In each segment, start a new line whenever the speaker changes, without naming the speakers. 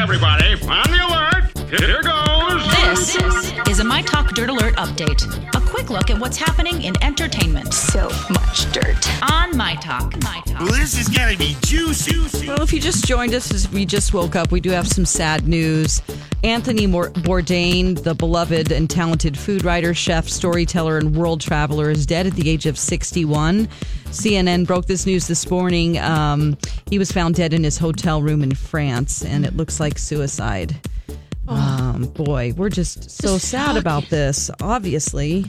All right, everybody, on the alert. Here goes.
This is a My Talk Dirt Alert update. A quick look at what's happening in entertainment.
So much dirt.
On My Talk. My Talk.
Well, this is gonna be juicy.
Well, if you just joined us as we just woke up, we do have some sad news. Anthony Bourdain, the beloved and talented food writer, chef, storyteller, and world traveler, is dead at the age of 61. CNN broke this news this morning. Um, he was found dead in his hotel room in France, and it looks like suicide. Um, boy, we're just so
Just
sad about this, obviously.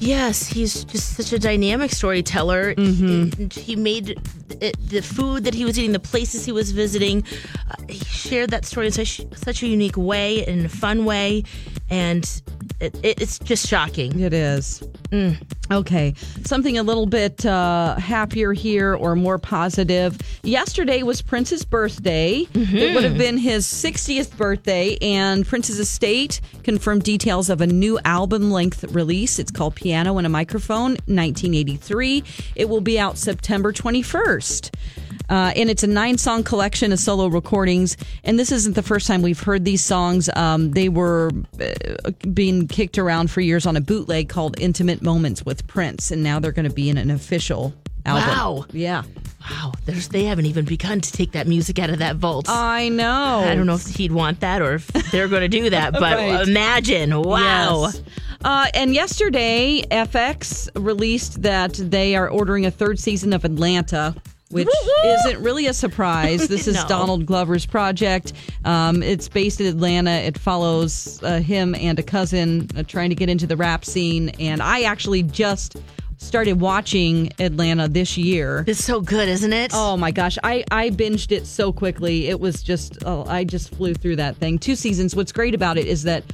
Yes, he's just such a dynamic storyteller.
Mm-hmm.
He, he made it, the food that he was eating, the places he was visiting. Uh, he shared that story in such, such a unique way, in a fun way, and it, it, it's just shocking.
It is. Okay, something a little bit uh, happier here or more positive. Yesterday was Prince's birthday. It would have been his 60th birthday, and Prince's estate confirmed details of a new album length release. It's called Piano and a Microphone, 1983. It will be out September 21st. Uh, and it's a nine song collection of solo recordings. And this isn't the first time we've heard these songs. Um, they were uh, being kicked around for years on a bootleg called Intimate Moments with Prince. And now they're going to be in an official album.
Wow.
Yeah.
Wow, there's they haven't even begun to take that music out of that vault.
I know.
I don't know if he'd want that or if they're going to do that, but
Right.
imagine. Wow.
Yes. Uh, and yesterday, FX released that they are ordering a third season of Atlanta. Which isn't really a surprise. This is
No.
Donald Glover's project. Um, it's based in Atlanta. It follows uh, him and a cousin uh, trying to get into the rap scene. And I actually just started watching Atlanta this year.
It's so good, isn't it?
Oh my gosh, I I binged it so quickly. It was just oh, I just flew through that thing. Two seasons. What's great about it is that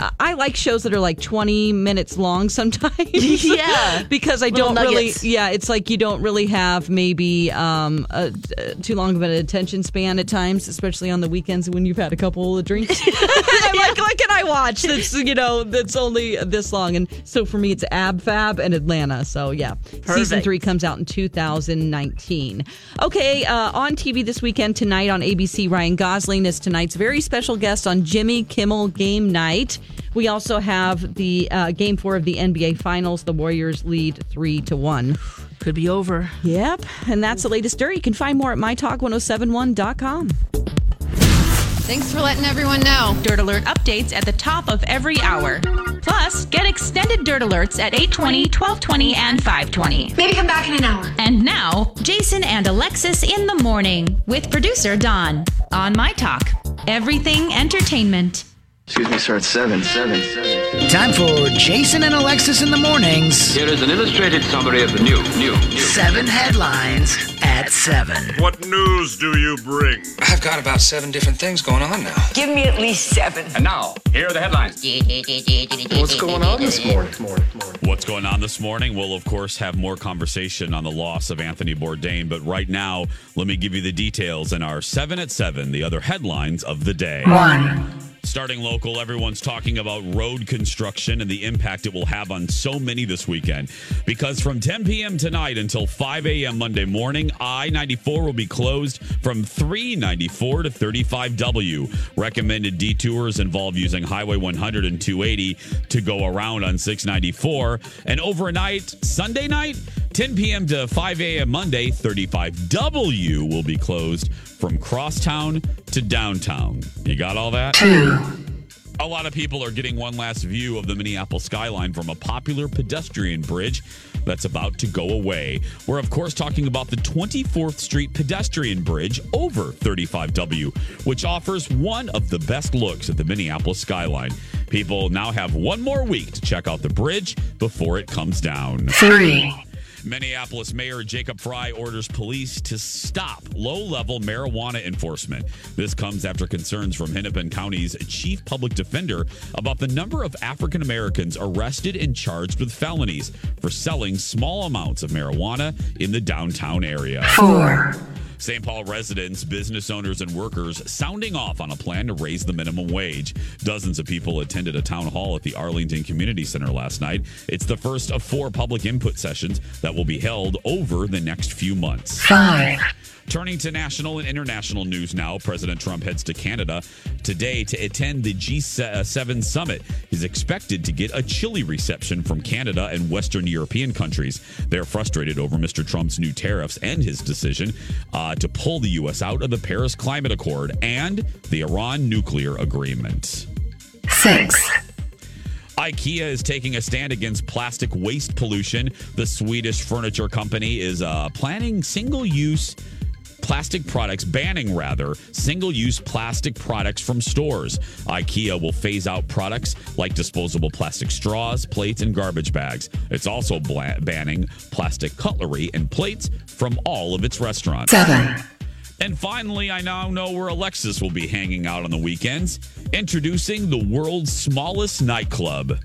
I- like shows that are like 20 minutes long sometimes.
Yeah.
because I
Little
don't
nuggets.
really yeah, it's like you don't really have maybe um a, a- too long of an attention span at times, especially on the weekends when you've had a couple of drinks. I'm like what can I watch that's you know that's only this long and so for me it's Ab Fab and Atlanta. So yeah. Season 3 comes out in 2019. Okay, uh, on TV this weekend tonight on ABC, Ryan Gosling is tonight's very special guest on Jimmy Kimmel Game Night. We also have the uh, Game Four of the NBA Finals. The Warriors lead three to one.
Could be over.
Yep, and that's the latest dirt. You can find more at mytalk1071.com.
Thanks for letting everyone know.
Dirt Alert updates at the top of every hour. Plus, get extended Dirt Alerts at 820, 1220, and 520.
Maybe come back in an hour.
And now, Jason and Alexis in the morning with producer Don on My Talk. Everything entertainment.
Excuse me, sir. It's seven, seven, seven.
Time for Jason and Alexis in the mornings.
Here is an illustrated summary of the new, new, new.
Seven headlines at seven.
What news do you bring?
I've got about seven different things going on now.
Give me at least seven.
And now, here are the headlines. What's going on this morning? morning, morning?
What's going on this morning? We'll, of course, have more conversation on the loss of Anthony Bourdain. But right now, let me give you the details in our 7 at 7, the other headlines of the day.
One.
Starting local, everyone's talking about road construction and the impact it will have on so many this weekend. Because from 10 p.m. tonight until 5 a.m. Monday morning, I 94 will be closed from 394 to 35W. Recommended detours involve using Highway 100 and 280 to go around on 694. And overnight, Sunday night, 10 p.m. to 5 a.m. Monday, 35W will be closed from crosstown to downtown. You got all that? A lot of people are getting one last view of the Minneapolis skyline from a popular pedestrian bridge that's about to go away. We're, of course, talking about the 24th Street pedestrian bridge over 35W, which offers one of the best looks at the Minneapolis skyline. People now have one more week to check out the bridge before it comes down.
Three.
Minneapolis Mayor Jacob Fry orders police to stop low level marijuana enforcement. This comes after concerns from Hennepin County's chief public defender about the number of African Americans arrested and charged with felonies for selling small amounts of marijuana in the downtown area.
Four.
St. Paul residents, business owners, and workers sounding off on a plan to raise the minimum wage. Dozens of people attended a town hall at the Arlington Community Center last night. It's the first of four public input sessions that will be held over the next few months.
Five.
Turning to national and international news now, President Trump heads to Canada today to attend the G7 summit. He's expected to get a chilly reception from Canada and Western European countries. They're frustrated over Mr. Trump's new tariffs and his decision uh, to pull the U.S. out of the Paris Climate Accord and the Iran nuclear agreement.
Six.
IKEA is taking a stand against plastic waste pollution. The Swedish furniture company is uh, planning single use plastic products, banning rather, single use plastic products from stores. IKEA will phase out products like disposable plastic straws, plates, and garbage bags. It's also bla- banning plastic cutlery and plates from all of its restaurants.
Seven.
And finally, I now know where Alexis will be hanging out on the weekends. Introducing the world's smallest nightclub.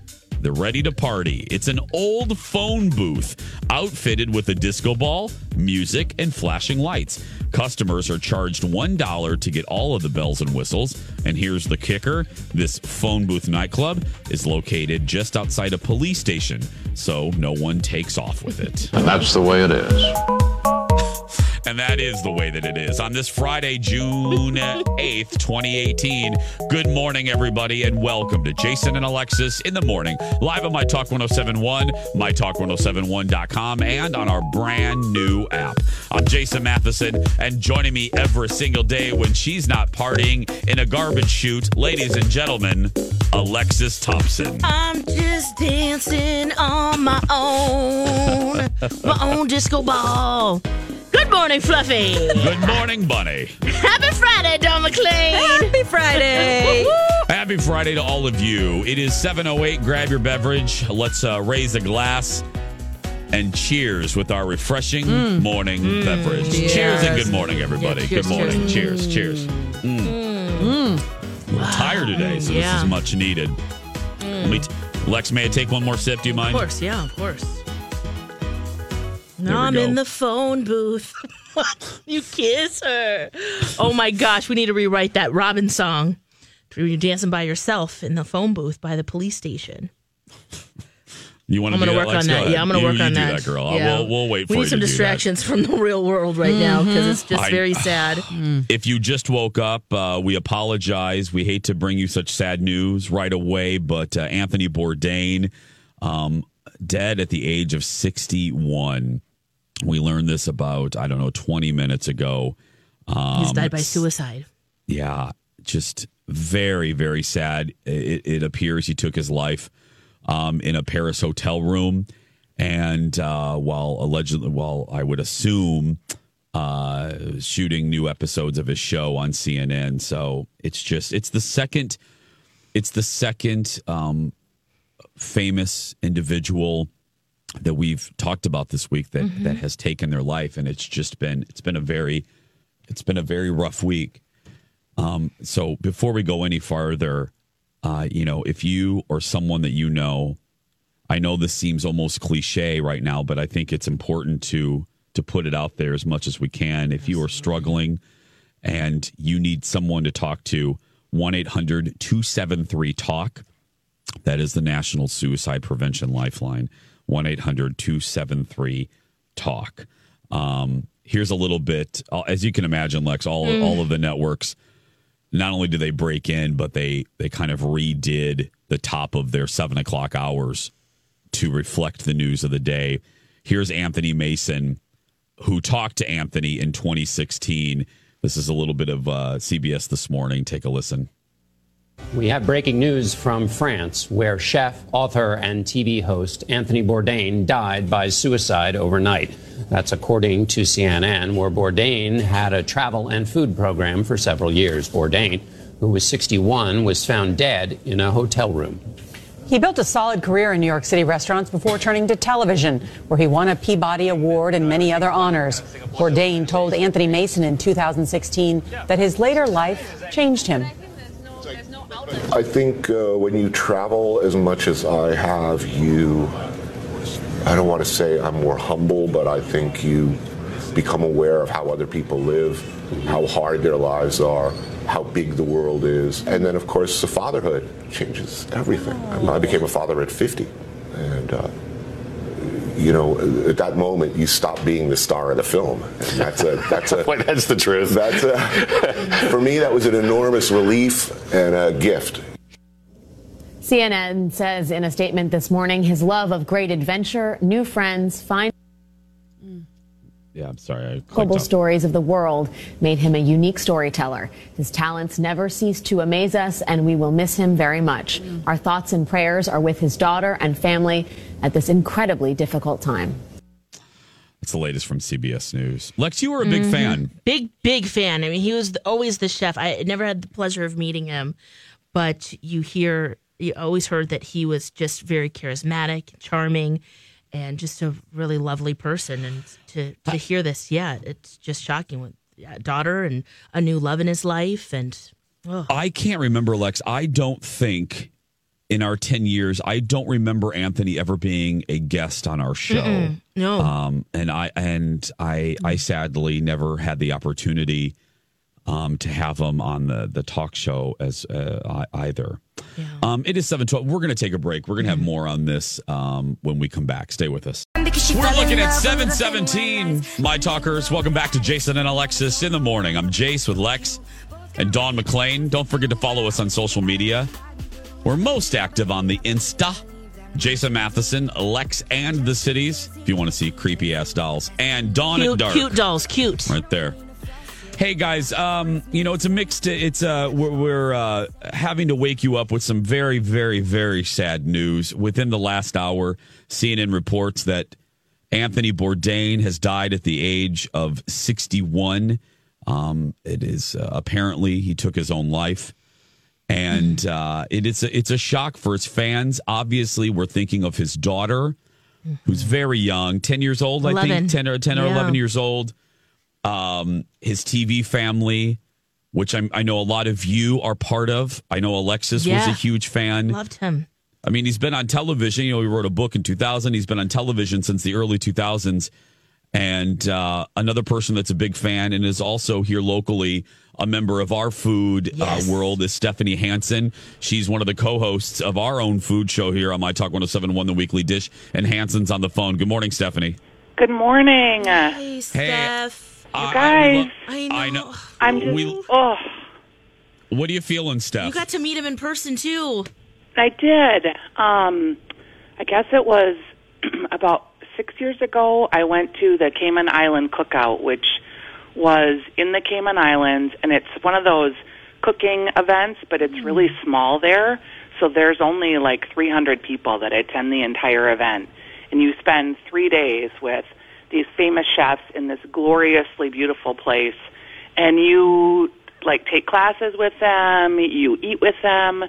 They're ready to party. It's an old phone booth outfitted with a disco ball, music, and flashing lights. Customers are charged $1 to get all of the bells and whistles. And here's the kicker this phone booth nightclub is located just outside a police station, so no one takes off with it.
And that's the way it is.
And that is the way that it is. On this Friday, June 8th, 2018. Good morning, everybody, and welcome to Jason and Alexis in the morning, live on My Talk 1071, MyTalk1071.com, and on our brand new app. I'm Jason Matheson, and joining me every single day when she's not partying in a garbage chute, ladies and gentlemen, Alexis Thompson.
I'm just dancing on my own, my own disco ball. Good morning, Fluffy.
Good morning, Bunny.
Happy Friday, Don McLean.
Happy Friday.
Happy Friday to all of you. It is 7.08. Grab your beverage. Let's uh, raise a glass and cheers with our refreshing mm. morning mm. beverage. Cheers and good morning, everybody.
Yeah, cheers,
good morning. Cheers, cheers. Mm. mm. We're tired today, so
Yeah.
this is much needed. Let me t- Lex, may I take one more sip? Do you mind?
Of course, yeah, of course.
There
I'm in the phone booth. you kiss her. Oh my gosh, we need to rewrite that Robyn song. You're dancing by yourself in the phone booth by the police station.
You want to
I'm gonna work
Lex?
on that. Yeah, I'm gonna work on that.
girl.
Yeah.
We'll, we'll wait
We need some
to
distractions from the real world right now because it's just
I-
very sad.
If you just woke up, uh, we apologize. We hate to bring you such sad news right away, but uh, Anthony Bourdain, um, dead at the age of 61. We learned this about, I don't know, 20 minutes ago. Um,
He's died by suicide.
Yeah, just very, very sad. It, it appears he took his life um, in a Paris hotel room. And uh, while allegedly, while I would assume uh, shooting new episodes of his show on CNN. So it's just, it's the second, it's the second um, famous individual that we've talked about this week that,
Mm-hmm.
that has taken their life. And it's just been, it's been a very, it's been a very rough week. Um, so before we go any farther, uh, you know, if you or someone that you know, I know this seems almost cliche right now, but I think it's important to to put it out there as much as we can. If you are struggling and you need someone to talk to, 1 800 273 TALK. That is the National Suicide Prevention Lifeline. 1 800 273 TALK. Um, here's a little bit, uh, as you can imagine, Lex, all, all of the networks not only do they break in, but they they kind of redid the top of their seven o'clock hours to reflect the news of the day. Here's Anthony Mason, who talked to Anthony in 2016. This is a little bit of uh, CBS this morning. Take a listen.
We have breaking news from France, where chef, author, and TV host Anthony Bourdain died by suicide overnight. That's according to CNN, where Bourdain had a travel and food program for several years. Bourdain, who was 61, was found dead in a hotel room.
He built a solid career in New York City restaurants before turning to television, where he won a Peabody Award and many other honors. Bourdain told Anthony Mason in 2016 that his later life changed him.
I think uh, when you travel as much as I have, you, I don't want to say I'm more humble, but I think you become aware of how other people live, how hard their lives are, how big the world is. And then, of course, the fatherhood changes everything. I became a father at 50. And, uh, you know, at that moment, you stop being the star of the film. And that's a, that's a,
that's the truth.
That's a, for me, that was an enormous relief and a gift.
CNN says in a statement this morning his love of great adventure, new friends, fine.
Yeah, I'm sorry. I
Global
clicked
stories of the world made him a unique storyteller. His talents never cease to amaze us, and we will miss him very much. Our thoughts and prayers are with his daughter and family at this incredibly difficult time.
That's the latest from CBS News. Lex, you were a big
Mhm.
fan.
Big, big fan. I mean, he was always the chef. I never had the pleasure of meeting him, but you hear, you always heard that he was just very charismatic, charming, and just a really lovely person. And to, to hear this, yeah, it's just shocking with a daughter and a new love in his life. And oh,
I can't remember, Lex. I don't think in our 10 years, I don't remember Anthony ever being a guest on our show.
Mm-mm. No.
Um, and I and I I sadly never had the opportunity um, to have him on the the talk show as uh, I- either. Um, it is 712. We're going to take a break. We're going to have more on this um, when we come back. Stay with us. We're looking at 717, my talkers. Welcome back to Jason and Alexis in the morning. I'm Jace with Lex and Dawn McClain. Don't forget to follow us on social media. We're most active on the Insta. Jason Matheson, Lex and the cities. If you want to see creepy ass dolls. And Dawn
cute,
Dark.
cute dolls, cute.
Right there. Hey guys, um, you know it's a mixed. It's uh, we're, we're uh, having to wake you up with some very, very, very sad news. Within the last hour, CNN reports that Anthony Bourdain has died at the age of 61. Um, it is uh, apparently he took his own life, and uh, it is a, it's a shock for his fans. Obviously, we're thinking of his daughter, who's very young, 10 years old, I think, 10 or 10 or. 11 years old um, his TV family, which I'm, I know a lot of you are part of. I know Alexis was a huge fan.
Loved him.
I mean, he's been on television. You know, he wrote a book in 2000. He's been on television since the early 2000s. And uh, another person that's a big fan and is also here locally, a member of our food
Yes.
uh, world, is Stephanie Hansen. She's one of the co hosts of our own food show here on My Talk 1071, The Weekly Dish. And Hansen's on the phone. Good morning, Stephanie.
Good morning.
Hey, Steph.
You
I-
guys,
I know.
I know.
I'm just.
We-
oh,
What are you feeling, Steph?
You got to meet him in person too.
I did. Um, I guess it was about six years ago. I went to the Cayman Island Cookout, which was in the Cayman Islands, and it's one of those cooking events, but it's really small there. So there's only like 300 people that attend the entire event, and you spend three days with these famous chefs in this gloriously beautiful place, and you like take classes with them, you eat with them,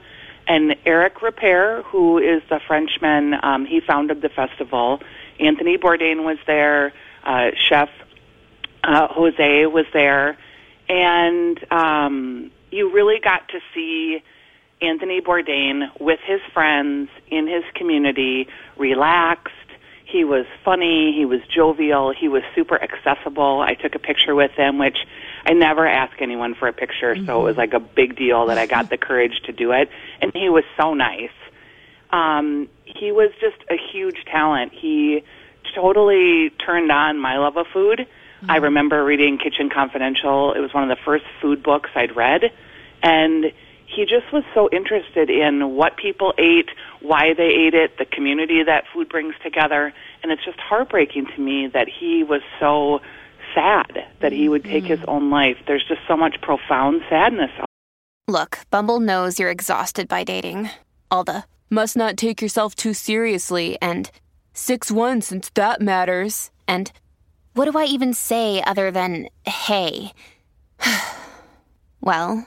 and Eric Ripert, who is the Frenchman, um, he founded the festival. Anthony Bourdain was there. Uh, Chef uh, Jose was there, and um, you really got to see Anthony Bourdain with his friends in his community, relaxed. He was funny. He was jovial. He was super accessible. I took a picture with him, which I never ask anyone for a picture, so it was like a big deal that I got the courage to do it. And he was so nice. Um, he was just a huge talent. He totally turned on my love of food. I remember reading Kitchen Confidential. It was one of the first food books I'd read, and he just was so interested in what people ate, why they ate it, the community that food brings together, and it's just heartbreaking to me that he was so sad that he would take his mm-hmm. own life. There's just so much profound sadness.
Look, Bumble knows you're exhausted by dating. All the must not take yourself too seriously and 6 1 since that matters. And what do I even say other than hey? well,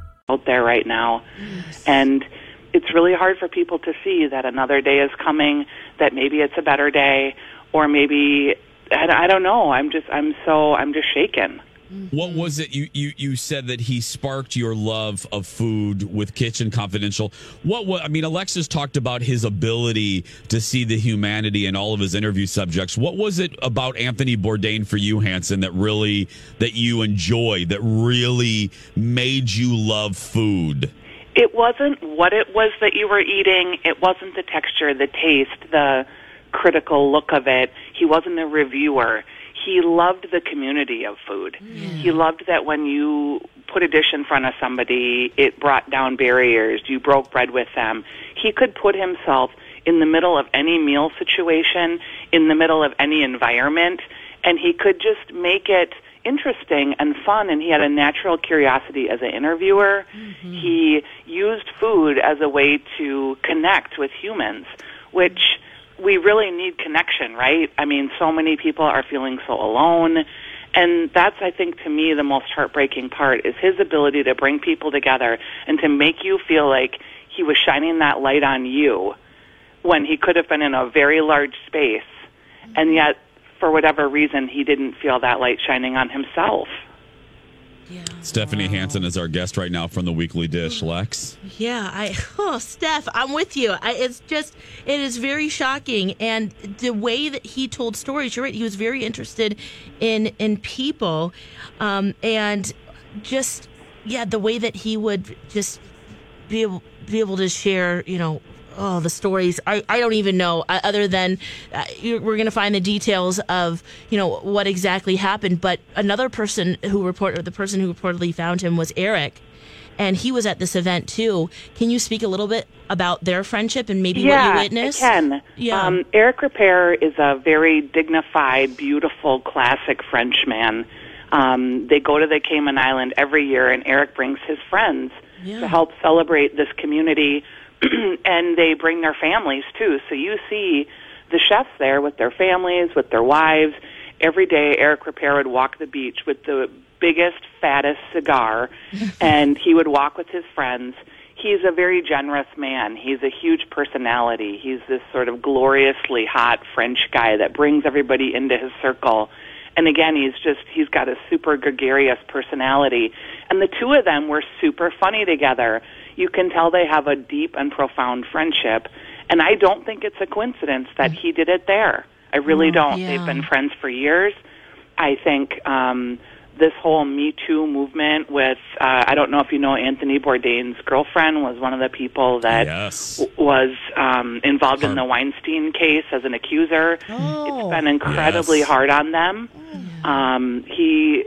Out there right now. And it's really hard for people to see that another day is coming, that maybe it's a better day, or maybe, I, I don't know. I'm just, I'm so, I'm just shaken.
What mm-hmm. was it you, you you said that he sparked your love of food with Kitchen Confidential? What was I mean Alexis talked about his ability to see the humanity in all of his interview subjects. What was it about Anthony Bourdain for you Hansen that really that you enjoyed that really made you love food?
It wasn't what it was that you were eating. It wasn't the texture, the taste, the critical look of it. He wasn't a reviewer. He loved the community of food. He loved that when you put a dish in front of somebody, it brought down barriers. You broke bread with them. He could put himself in the middle of any meal situation, in the middle of any environment, and he could just make it interesting and fun and he had a natural curiosity as an interviewer. Mm-hmm. He used food as a way to connect with humans, which we really need connection, right? I mean, so many people are feeling so alone. And that's, I think, to me, the most heartbreaking part is his ability to bring people together and to make you feel like he was shining that light on you when he could have been in a very large space. And yet, for whatever reason, he didn't feel that light shining on himself.
Stephanie Hansen is our guest right now from the Weekly Dish. Lex.
Yeah, I oh Steph, I'm with you. I, it's just it is very shocking, and the way that he told stories. You're right. He was very interested in in people, um, and just yeah, the way that he would just be able be able to share. You know. Oh, the stories. I, I don't even know. Uh, other than uh, we're going to find the details of you know what exactly happened. But another person who reported the person who reportedly found him was Eric, and he was at this event too. Can you speak a little bit about their friendship and maybe
yeah,
what you witnessed?
I can.
Yeah.
Um, Eric Ripert is a very dignified, beautiful, classic Frenchman. Um, they go to the Cayman Island every year, and Eric brings his friends to help celebrate this community, and they bring their families too. So you see the chefs there with their families, with their wives. Every day, Eric Ripert would walk the beach with the biggest, fattest cigar, and he would walk with his friends. He's a very generous man. He's a huge personality. He's this sort of gloriously hot French guy that brings everybody into his circle. And again, he's just, he's got a super gregarious personality. And the two of them were super funny together. You can tell they have a deep and profound friendship. And I don't think it's a coincidence that he did it there. I really
Oh,
don't.
yeah.
They've been friends for years. I think um, this whole Me Too movement with, uh, I don't know if you know Anthony Bourdain's girlfriend was one of the people that
Yes.
w- was um, involved in the Weinstein case as an accuser. It's been incredibly
Yes.
hard on them. Um, he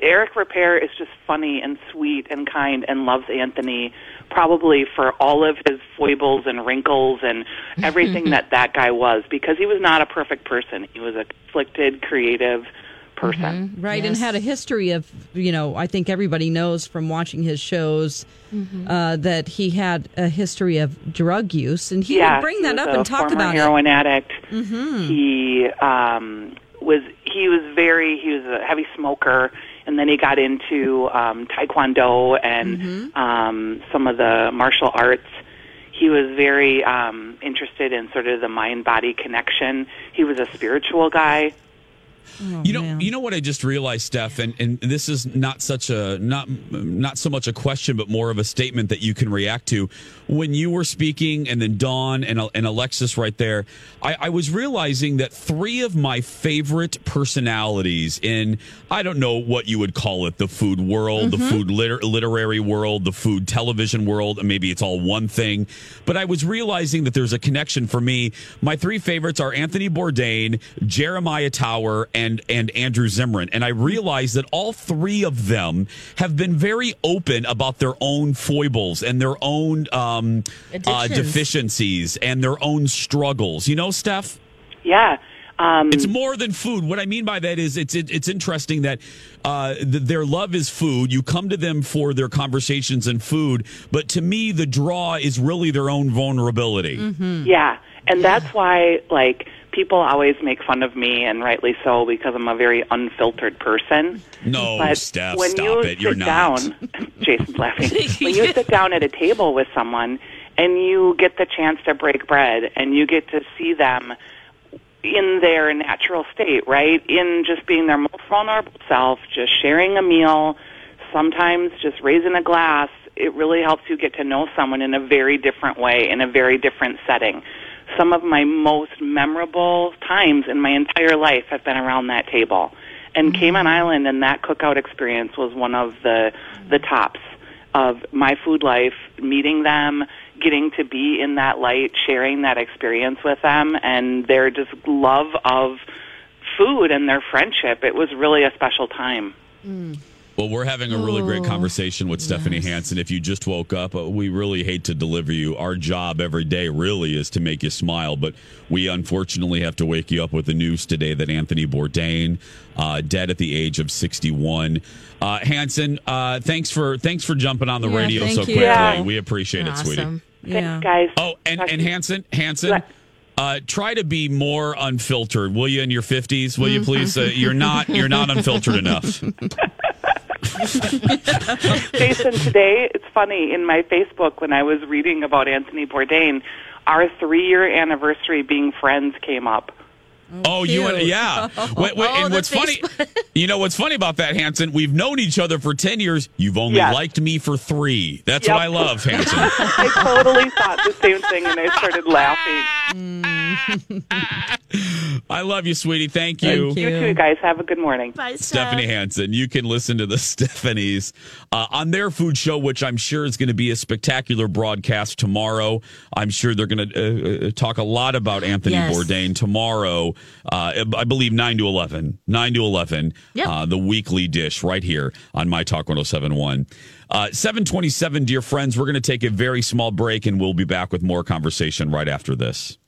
Eric Ripert is just funny and sweet and kind and loves Anthony probably for all of his foibles and wrinkles and everything that that guy was because he was not a perfect person. He was a conflicted, creative person.
Right, and had a history of, you know, I think everybody knows from watching his shows uh, that he had a history of drug use, and he
yeah,
would bring that up
a
and talk
former
about
heroin addict.
it. Mm-hmm.
He um, was he was very he was a heavy smoker, and then he got into um, taekwondo and
Mm-hmm.
um, some of the martial arts. He was very um, interested in sort of the mind body connection. He was a spiritual guy.
You know, you know what I just realized, Steph, and, and this is not such a not not so much a question, but more of a statement that you can react to. When you were speaking, and then Dawn and and Alexis right there, I, I was realizing that three of my favorite personalities in I don't know what you would call it, the food world, the
Mhm.
food liter- literary world, the food television world, and maybe it's all one thing. But I was realizing that there's a connection for me. My three favorites are Anthony Bourdain, Jeremiah Tower, and and Andrew Zimmern. And I realized that all three of them have been very open about their own foibles and their own um, uh, deficiencies and their own struggles. You know, Steph.
Yeah. Um,
it's more than food. What I mean by that is it's it, it's interesting that uh, th- their love is food. You come to them for their conversations and food, but to me, the draw is really their own vulnerability.
Yeah, and that's why like people always make fun of me, and rightly so, because I'm a very unfiltered person.
No,
But
Steph,
when
stop
you
it.
sit
You're not.
down, Jason's laughing. when you sit down at a table with someone and you get the chance to break bread and you get to see them in their natural state, right? In just being their most vulnerable self, just sharing a meal, sometimes just raising a glass, it really helps you get to know someone in a very different way, in a very different setting. Some of my most memorable times in my entire life have been around that table. And mm-hmm. Cayman Island and that cookout experience was one of the the tops of my food life, meeting them, getting to be in that light, sharing that experience with them and their just love of food and their friendship. It was really a special time. Mm.
Well, we're having a really great conversation with Stephanie Hansen. If you just woke up, uh, we really hate to deliver you. Our job every day really is to make you smile, but we unfortunately have to wake you up with the news today that Anthony Bourdain, uh, dead at the age of 61. Uh, Hansen, uh, thanks for thanks for jumping on the
Yeah,
radio so
you.
quickly.
Yeah.
We appreciate it, sweetie.
Awesome. Thanks, guys.
Oh, and, and Hansen, Hansen, uh, try to be more unfiltered, will you? In your fifties, will you please? Uh, you're not. You're not unfiltered enough.
Jason, today it's funny in my Facebook when I was reading about Anthony Bourdain, our three-year anniversary being friends came up.
Oh, you and yeah. Wait, wait,
Oh,
and what's funny, you know what's funny about that, Hansen? We've known each other for ten years. You've only
Yes.
liked me for three. That's
Yep.
what I love, Hansen.
I totally thought the same thing, and I started laughing.
I love you, sweetie. Thank you.
You too, guys. Have a good morning.
Bye,
Stephanie Hansen. You can listen to the Stephanies uh, on their food show, which I'm sure is going to be a spectacular broadcast tomorrow. I'm sure they're going to uh, uh, talk a lot about Anthony
Yes.
Bourdain tomorrow. Uh, I believe 9 to 11. 9 to 11.
Yep.
Uh, the weekly dish right here on My Talk 1071. Uh, 727, dear friends, we're going to take a very small break and we'll be back with more conversation right after this.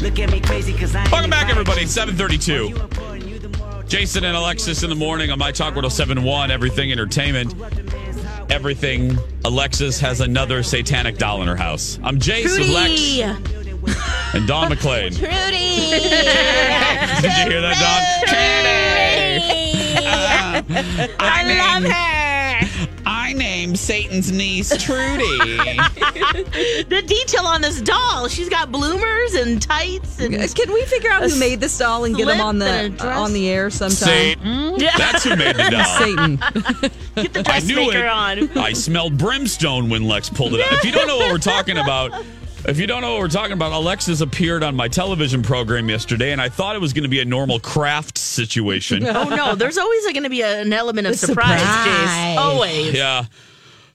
Look at me crazy because I
Welcome back, everybody. 732. Jason and Alexis in the morning on My Talk 1071, Everything Entertainment. Everything. Alexis has another satanic doll in her house. I'm Jace with Lex and Don McClain.
Trudy.
Did you hear that, Don? Trudy!
I love her.
I named Satan's niece Trudy.
the detail on this doll. She's got bloomers and tights and.
Uh, can we figure out who made this doll and get him
slip
on the uh,
dress?
on the air sometime?
Satan. Hmm? That's who made the doll.
Satan.
Get the dressmaker on.
I smelled brimstone when Lex pulled it out. If you don't know what we're talking about, if you don't know what we're talking about, Alexis appeared on my television program yesterday, and I thought it was going to be a normal craft situation.
oh no, there's always going to be an element of surprise, Jace. Always.
Yeah.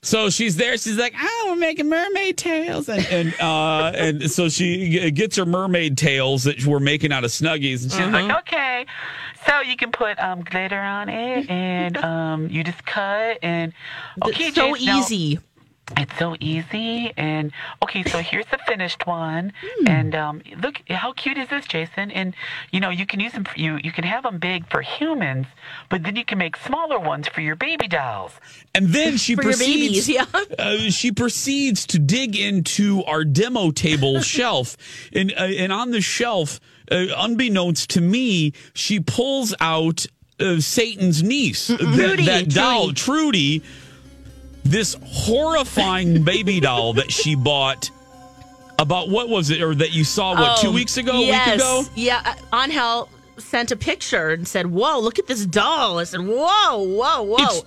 So she's there. She's like, "Oh, we're making mermaid tails," and and uh, and so she gets her mermaid tails that we're making out of snuggies, and she's
Uh-huh.
like,
Okay, so you can put um, glitter on it, and um, you just cut and okay,
It's so
Jace, now-
easy.
It's so easy, and okay, so here's the finished one,
Hmm.
and um, look how cute is this, Jason? And you know you can use them. For, you you can have them big for humans, but then you can make smaller ones for your baby dolls.
And then she
For your
proceeds.
babies, yeah.
uh, she proceeds to dig into our demo table shelf, and uh, and on the shelf, uh, unbeknownst to me, she pulls out uh, Satan's niece, that,
Trudy,
that doll,
Trudy.
Trudy. This horrifying baby doll that she bought About what was it, or that you saw what two
Oh,
weeks ago, a
yes.
week ago?
Yeah, uh, Angel sent a picture and said, "Whoa, look at this doll." I said, "Whoa, whoa, whoa."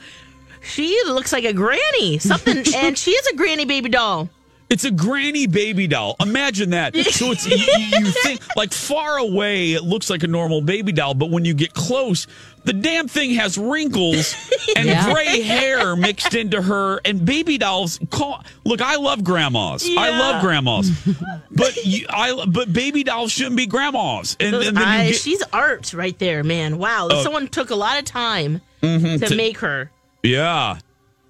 she looks like a granny, something, and she is a granny baby doll.
It's a granny baby doll. Imagine that. So it's you, you you think like far away, it looks like a normal baby doll, but when you get close, the damn thing has wrinkles and
Yeah.
gray hair mixed into her. And baby dolls call. Look, I love grandmas. I love grandmas, but you, I but baby dolls shouldn't be grandmas. And, and
eyes,
get,
she's art right there, man. Wow,
Oh.
someone took a lot of time
Mhm,
to,
to-
make her.
yeah.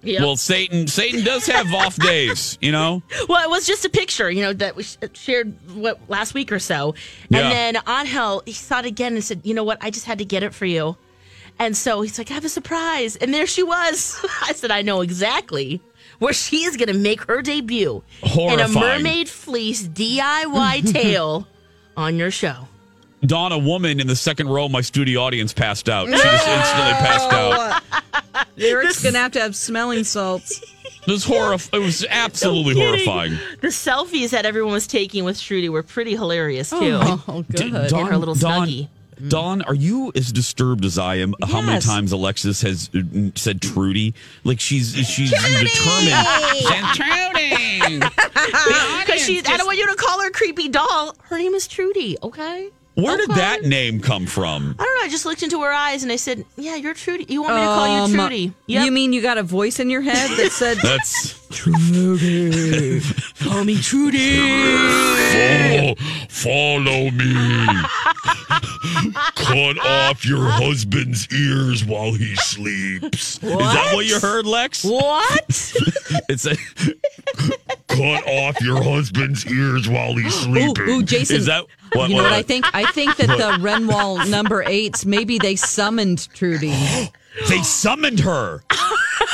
Yep.
Well, Satan Satan does have off days, you know.
Well, it was just a picture, you know, that we shared what last week or so.
Yeah.
And then Angel, he saw it again and said, "You know what? I just had to get it for you." And so he's like, "I have a surprise." And there she was. I said, "I know exactly where she is going to make her debut in a mermaid fleece DIY tail on your show."
Dawn, a woman in the second row of my studio audience passed out. She just instantly passed out.
Eric's gonna have to have smelling salts.
It was horrif- It was absolutely
No
horrifying.
The selfies that everyone was taking with Trudy were pretty hilarious too.
Oh,
D-
In her little
Dawn,
snuggie.
Dawn, are you as disturbed as I am? How many times Alexis has uh, said Trudy? Like she's she's determined. Saying, Trudy.
Because she, I don't want you to call her creepy doll. Her name is Trudy. Okay.
Where did that name come from?
I don't know. I just looked into her eyes and I said, "Yeah, you're Trudy. You want me to call you
Um,
Trudy? Yep.
You mean you got a voice in your head that said
That's
Trudy?
Call me Trudy.
Follow, follow me. Cut off your husband's ears while he sleeps. Is that what you heard, Lex?
What?
It's a cut off your husband's ears while he's
Ooh,
sleeping.
ooh, Jason.
Is that what?
you know
what-
what I think? I think that the Renwall number eights maybe they summoned Trudy.
They summoned her.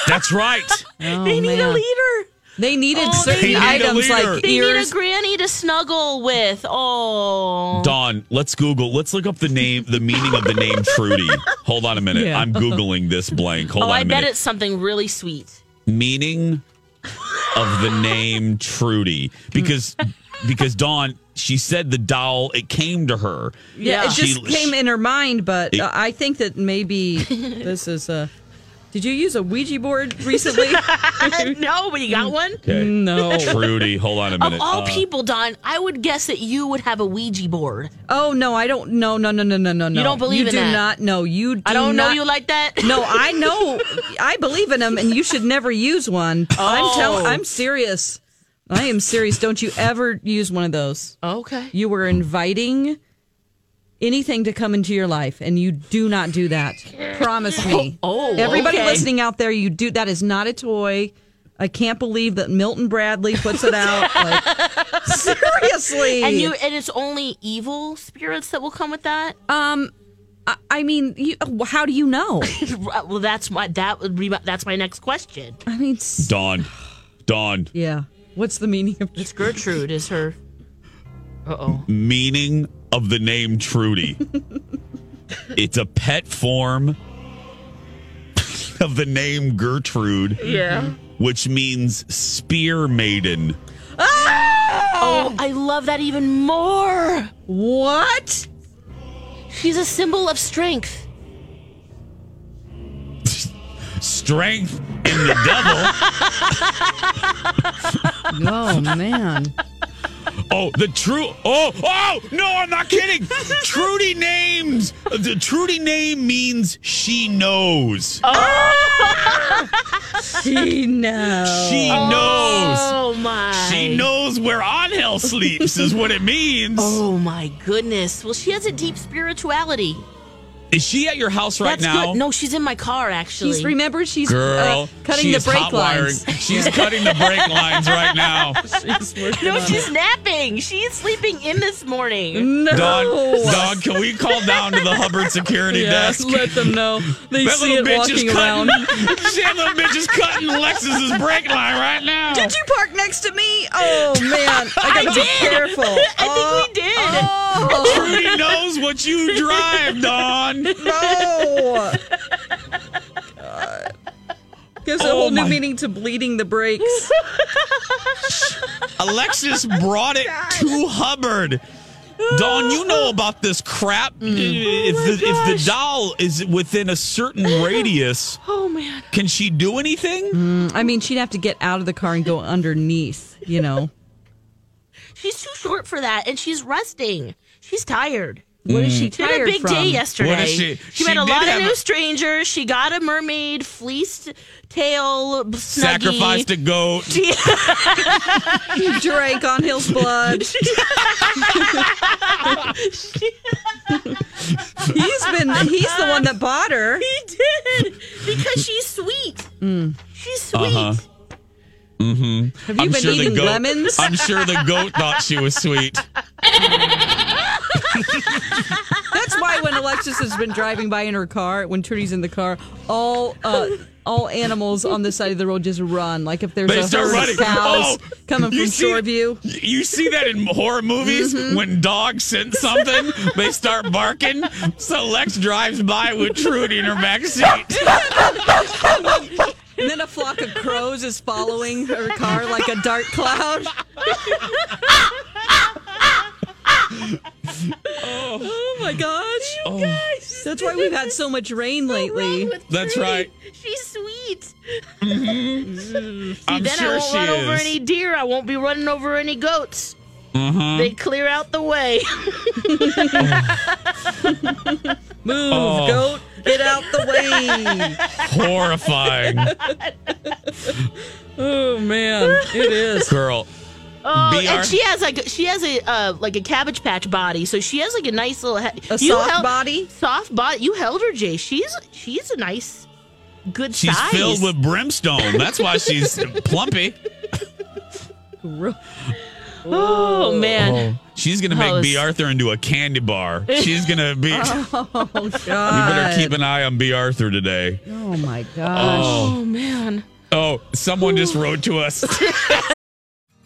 That's right.
Oh,
they need a leader.
They needed
Oh,
certain
they need
items
leader.
like
They
ears.
need a granny to snuggle with. Oh.
Dawn, let's Google. Let's look up the name, the meaning of the name Trudy. Hold on a minute.
Yeah.
I'm googling this blank. Hold
oh,
on a
I bet it's something really sweet.
meaning of the name Trudy because because Dawn she said the doll it came to her.
Yeah, it
She-
just came in her mind, but
It-
uh, I think that maybe this is a. Did you use a Ouija board recently?
no, but you got one.
Okay.
No.
Trudy, hold on a minute Of
all
Uh,
people, Don, I would guess that you would have a Ouija board.
Oh no, I don't. No, no, no, no, no, no.
You don't believe in Ooh.
you
in
do
that?
not. No, you. Do
I don't know you like that.
No, I know. I believe in them, and you should never use one. I'm
Oh.
telling. I'm serious. I am serious. Don't you ever use one of those.
Okay.
You were inviting anything to come into your life, and you do not do that. Promise me.
Oh,
everybody
okay.
listening out there, you do that is not a toy. I can't believe that Milton Bradley puts it out. Like, seriously.
And you and it's only evil spirits that will come with that.
Um, I, I mean, you, how do you know?
well, that's my that would be my, that's my next question.
I mean,
Dawn. Dawn.
yeah. What's the meaning of?
It's Gertrude is her. Uh oh.
Meaning of the name Trudy. it's a pet form of the name Gertrude.
Yeah.
Which means spear maiden.
Oh, I love that even more.
What?
She's a symbol of strength.
Strength in the devil.
Oh man.
Oh, the true. Oh, oh, no, I'm not kidding. Trudy names. The Trudy name means she knows. Oh.
She knows.
She knows.
Oh my.
She knows where Angel sleeps, is what it means.
Oh my goodness. Well, she has a deep spirituality.
Is she at your house right
That's
now?
good. No, she's in my car actually.
She's remember she's
Girl,
uh, cutting
she
the brake lines.
She's cutting the brake lines right now.
No, she's napping. She's sleeping in this morning.
No.
Dawn, Dawn, can we call down to the Hubbard security
Yeah,
desk?
let them know. They
that
see
little
it
bitch
walking around.
cutting. that little bitch is cutting Lexus's brake line right now.
Did you park next to me? Oh man, I gotta
I
be
did.
careful.
I think we did.
Oh,
Trudy knows what you drive, Dawn.
No. Gives a
Oh,
whole new meaning to bleeding the brakes.
Alexis brought it to Hubbard. Dawn, you know about this crap.
Mm.
if, the, if the doll is within a certain radius,
Oh man.
can she do anything?
Mm, I mean, she'd have to get out of the car and go underneath, you know.
She's too short for that, and she's resting. She's tired.
What is she
She had a big
from?
day yesterday.
What is she-
She,
she
met a
did
lot of
have
new
a-
strangers. She got a mermaid fleeced tail snuggie.
Sacrificed a goat.
She-
You drank on Hill's blood. he's been he's the one that bought her.
he did because she's sweet. She's sweet.
Uh huh. Mm-hmm.
Have you been eating
goat,
lemons?
I'm sure the goat thought she was sweet.
That's why when Alexis has been driving by in her car, when Trudy's in the car, all uh, all animals on the side of the road just run. Like if there's
They
a
start running.
cows
Oh,
coming from
see-
Shoreview.
You see that in horror movies
Mm-hmm.
when dogs sense something, they start barking. So Lex drives by with Trudy in her back seat.
And then a flock of crows is following her car like a dark cloud. my gosh.
Oh.
That's why we've had so much rain lately.
That's right.
She's sweet.
I'm
See, then I won't
she
run over any deer. I won't be running over any goats.
Uh-huh.
They clear out the way.
Move,
Oh.
goat. Get out the way.
Horrifying.
Oh man, it is.
Girl.
Oh,
BR.
and she has like she has a uh, like a cabbage patch body, so she has like a nice little he-
A
you
soft
held-
body?
Soft body. You held her, Jay. She's she's a nice, good
She's
size.
filled with brimstone. That's why she's plumpy.
Oh man.
She's gonna make
Oh,
B. Arthur into a candy bar. She's gonna be. You
Oh
better keep an eye on B. Arthur today.
Oh my gosh.
Oh man.
Oh, someone just wrote to us.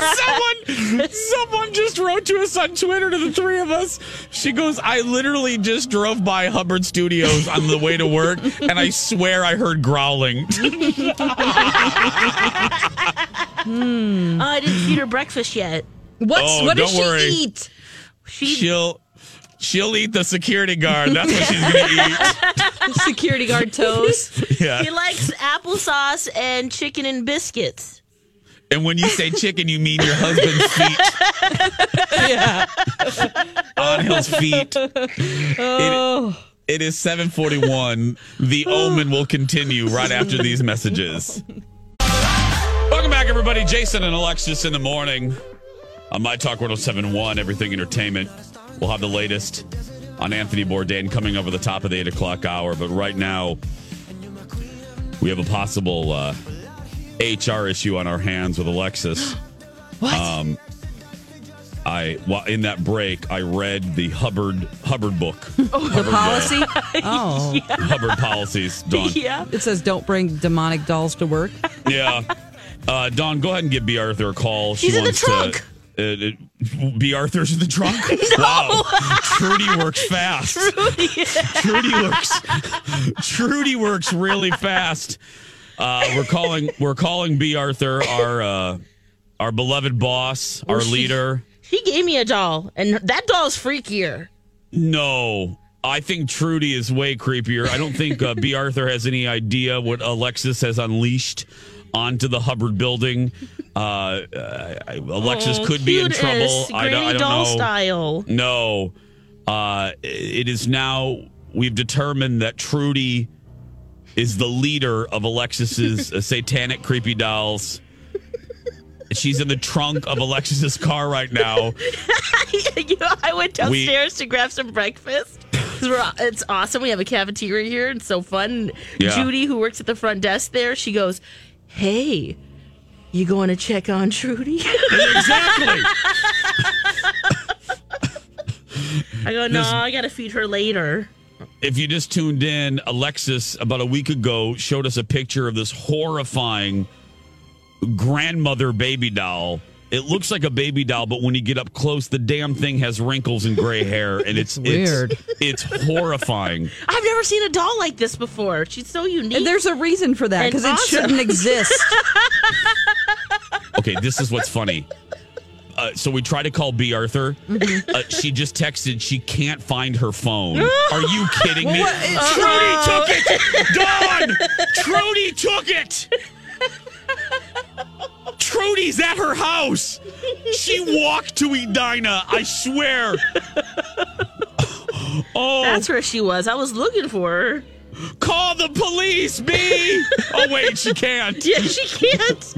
Someone, someone just wrote to us on Twitter to the three of us. She goes, "I literally just drove by Hubbard Studios on the way to work, and I swear I heard growling."
Oh, I didn't feed her breakfast yet.
What's
Oh,
what does
don't
she
worry.
eat?
She
she'll she'll eat the security guard. That's what she's gonna eat.
Security guard toes.
Yeah.
she likes applesauce and chicken and biscuits.
And when you say chicken, you mean your husband's feet.
yeah.
On his feet.
Oh.
It is 741. The omen will continue right after these messages. Welcome back, everybody. Jason and Alexis in the morning on My Talk 1071, Everything Entertainment. We'll have the latest on Anthony Bourdain coming over the top of the 8 o'clock hour. But right now, we have a possible uh, HR issue on our hands with Alexis.
What?
Um, I well, in that break, I read the Hubbard Hubbard book.
Oh, the
Hubbard, uh,
policy? Oh.
Hubbard policies. Dawn.
Yeah. It says don't bring demonic dolls to work.
Yeah. Uh, Dawn, go ahead and give B. Arthur a call.
He's in the trunk.
To, uh, uh, B. Arthur's in the trunk. Wow. Trudy works fast. Trudy works. Trudy works really fast. Uh, we're calling. We're calling B. Arthur our uh, our beloved boss, our
Well, she-
leader.
She gave me a doll, and that doll's freakier.
No, I think Trudy is way creepier. I don't think uh, B. Arthur has any idea what Alexis has unleashed onto the Hubbard building. Uh, uh, Alexis
Oh,
could be in trouble. I don't, I don't
doll
know.
style.
No, uh, it is now. We've determined that Trudy is the leader of Alexis's uh, satanic creepy dolls. She's in the trunk of Alexis's car right now.
you know, I went
We-
downstairs to grab some breakfast. It's awesome. We have a cafeteria here. It's so fun.
Yeah.
Judy, who works at the front desk there, she goes, "Hey, you going to check on Trudy?"
exactly.
I go, "No, I got to feed her later."
If you just tuned in, Alexis about a week ago showed us a picture of this horrifying grandmother baby doll. It looks like a baby doll, but when you get up close, the damn thing has wrinkles and gray hair, and it's,
weird.
It's, it's horrifying.
I've never seen a doll like this before. She's so unique.
And there's a reason for that
And
because it shouldn't exist.
Okay, this is what's funny. Uh, so we try to call B. Arthur.
Mm-hmm.
Uh, she just texted she can't find her phone. Are you kidding me?
What?
Trudy took it. Dawn. Trudy took it. Trudy's at her house. She walked to Edina. I swear. Oh,
That's where she was. I was looking for her.
call the police, B. Oh wait, she can't.
Yeah, she can't.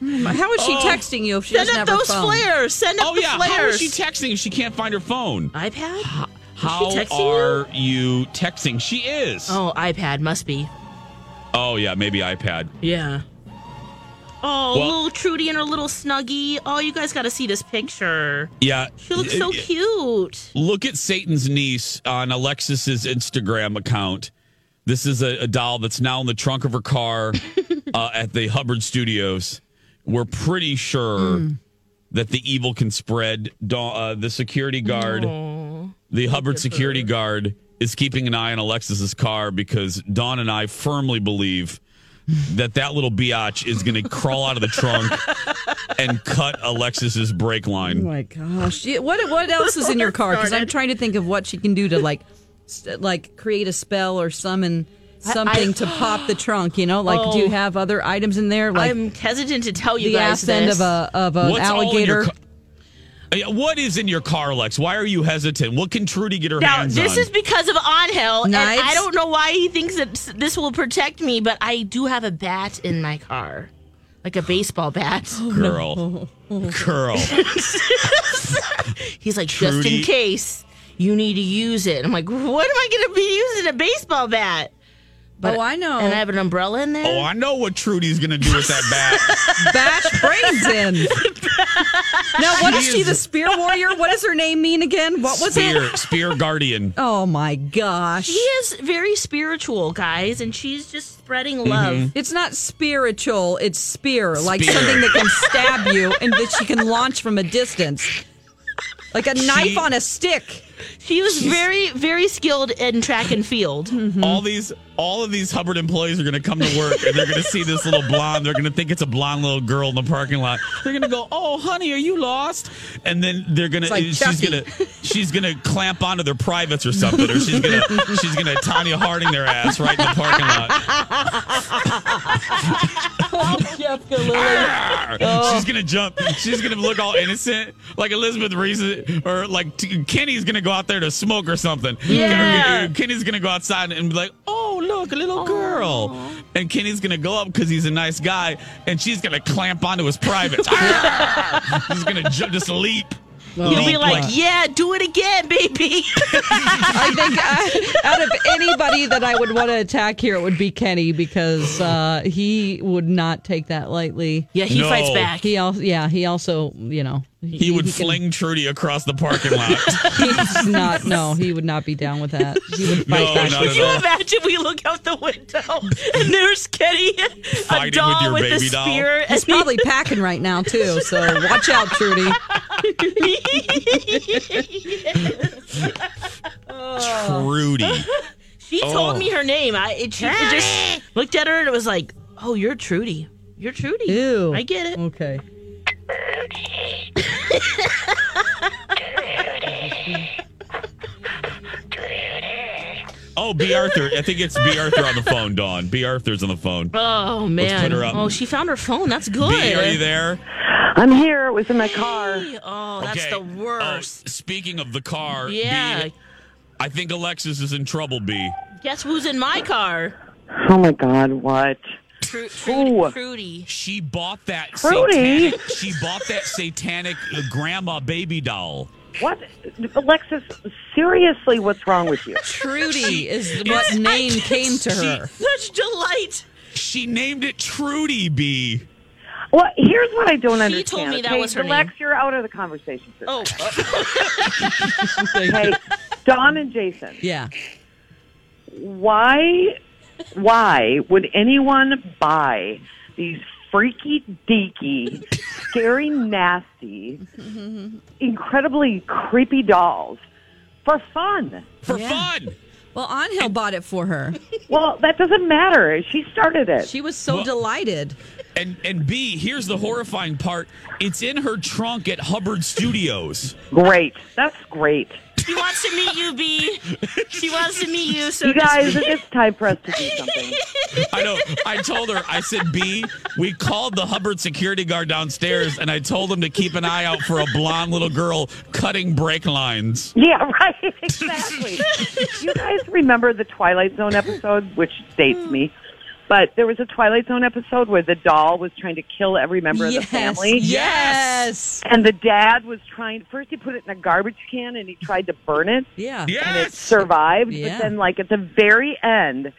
How is she
Oh.
texting you if she
Send
doesn't
up
have her
those
phone?
flares. Send up
Oh
the
yeah,
flares.
how is she texting if she can't find her phone?
iPad?
How
texting
are you? texting? She is.
Oh, iPad must be.
Oh yeah, maybe iPad.
Yeah. Oh,
Well-
little Trudy and her little snuggie. Oh, you guys got to see this picture.
Yeah.
She looks so cute.
Look at Satan's niece on Alexis's Instagram account. This is a, a doll that's now in the trunk of her car uh, at the Hubbard Studios. We're pretty sure that the evil can spread. Da- Uh, the security guard, the Hubbard security guard, is keeping an eye on Alexis's car because Dawn and I firmly believe that that little biatch is going to crawl out of the trunk and cut Alexis's brake line.
Oh my gosh! What what else is in your car? Because I'm trying to think of what she can do to like, st- like create a spell or summon something to pop the trunk. You know, like do you
Oh.
have other items in there? Like
I'm hesitant to tell you
the
guys
ass end of a of an
What's all in your
alligator.
What is in your car, Lex? Why are you hesitant? What can Trudy get her
Now,
hands
this
on?
This is because of Angel, and I don't know why he thinks that this will protect me, but I do have a bat in my car, like a baseball bat.
Oh, Girl. Girl.
He's like, just in case you need to use it. I'm like, what am I going to be using a baseball bat?
Oh, I know.
And I have an umbrella in there.
Oh, I know what Trudy's going to do with that bat.
Bash brains in. now, what is
She
she?
is-
The spear warrior? What does her name mean again? What was
Spear,
it?
Spear Guardian.
Oh my gosh!
She is very spiritual, guys, and she's just spreading mm-hmm. love.
It's not spiritual. It's spear, like something that can stab you and that she can launch from a distance, like a knife on a stick.
She was very, very skilled in track and field.
All these, all of these Hubbard employees are going to come to work and they're going to see this little blonde. They're going to think it's a blonde little girl in the parking lot. They're going to go, "Oh, honey, are you lost?" And then they're going to,
like
she's
Chucky.
going to, she's going to clamp onto their privates or something, or she's going to, she's going to Tonya Harding their ass right in the parking lot. She's gonna jump. She's gonna look all innocent, like Elizabeth Reese, or like t- Kenny's gonna go out there to smoke or something.
Yeah.
Kenny's gonna go outside and be like, "Oh, look, a little girl," and Kenny's gonna go up because he's a nice guy, and she's gonna clamp onto his private. He's gonna ju- just leap.
You'll be
leap
like, yeah, do it again, baby.
I think I, out of anybody that I would want to attack here, it would be Kenny because uh, he would not take that lightly.
yeah, he
No.
fights back.
He also, yeah, he also, you know,
he would
can-
fling Trudy across the parking lot.
He's not. No, he would not be down with that. He would fight
No,
back.
not
Could
at
you
all.
imagine we look out the window and there's Kenny, a
Fighting with
doll
your
with, a
baby doll.
spear,
He's probably packing right now too. So watch out, Trudy.
Trudy.
She
Oh.
told me oh. her name. I it, she it just looked at her and it was like, "Oh, you're Trudy. You're Trudy.
Ew.
I get it."
Okay.
Oh, Oh, B. Arthur. I think it's B. Arthur on the phone, Dawn. B. Arthur's on the phone.
Oh
Let's
man!
put her up.
Oh, she found her phone. That's good.
B, are you there?
I'm here. It was in my car.
Oh, that's
Okay.
the oh, worst.
Oh, speaking of the car,
Yeah.
B, I think Alexis is in trouble, B.
Guess who's in my car?
Oh my God! What?
Fru-
Ooh.
Fruity. Fruity.
She bought that
Fruity?
satanic she bought that satanic uh, grandma baby doll.
What? Alexis, seriously, what's wrong with you?
Trudy is what name came to her.
Such delight.
She named it Trudy B.
Well, here's what I don't
She
understand.
She told me that
okay?
was her
Lex,
name.
you're out of the conversation. sister.
Oh,
hey, Don and Jason.
Yeah.
Why, why would anyone buy these freaky deaky, scary, nasty, incredibly creepy dolls for fun?
For
Yeah.
fun.
Well, Angel bought it for her.
Well, that doesn't matter. She started it.
She was so
Well-
delighted.
And and B, here's the horrifying part. It's in her trunk at Hubbard Studios.
Great. That's great.
She wants to meet you, B. She wants to meet you. So
you guys, it's time for us to do something.
I know. I told her, I said, B, we called the Hubbard security guard downstairs and I told him to keep an eye out for a blonde little girl cutting brake lines.
Yeah, right. Exactly. you guys remember the Twilight Zone episode, which dates me, but there was a Twilight Zone episode where the doll was trying to kill every member of the family.
Yes.
And the dad was trying. First, he put it in a garbage can and he tried to burn it,
Yeah.
and it survived.
Yeah.
But then, like at the very end,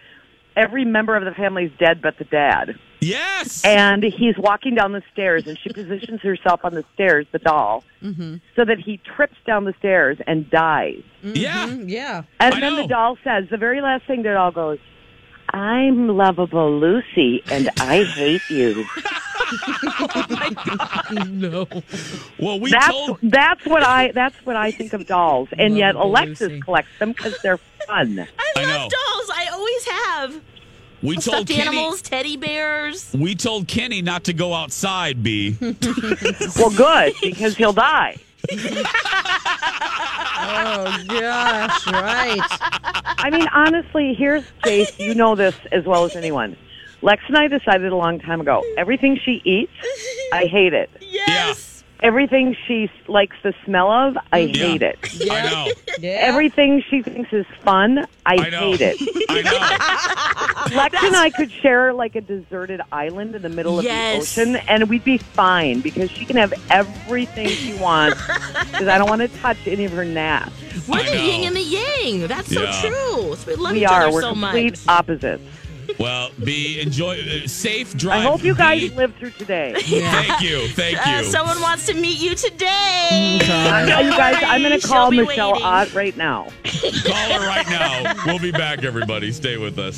every member of the family is dead but the dad.
Yes.
And he's walking down the stairs, and she positions herself on the stairs, the doll,
Mm-hmm.
so that he trips down the stairs and dies.
yeah.
Yeah.
And
I
then
know.
the doll says, the very last thing the doll goes, I'm lovable Lucy, and I hate you.
No.
Well, we
that's
told
that's what I that's what I think of dolls, and yet Alexis
Lucy.
collects them because they're fun.
I
I
love
know.
dolls. I always have.
we told Kenny
animals, teddy bears.
we told Kenny not to go outside, B.
Well, good because he'll die.
Oh gosh, right.
I mean, honestly, here's Jace. You know this as well as anyone. Lex and I decided a long time ago. Everything she eats, I hate it.
Yes.
Everything she likes the smell of, I
Yeah.
hate it.
I know.
Yeah.
Everything she thinks is fun, I,
I know.
hate it.
I know.
Lex and I could share like a deserted island in the middle of the ocean, and we'd be fine because she can have everything she wants. Because I don't want to touch any of her naps.
We're
I
the
know.
yin and the yang. That's so
Yeah.
true. So we love
we
each
are.
other
We're
so
complete
much.
opposites.
Well, be enjoy uh, safe drive.
I hope you guys
B.
live through today.
Thank you. Thank
Uh,
you.
someone wants to meet you today.
Uh, you guys, I'm going to call Michelle
waiting.
Ott right now.
Call her right now. We'll be back, everybody. Stay with us.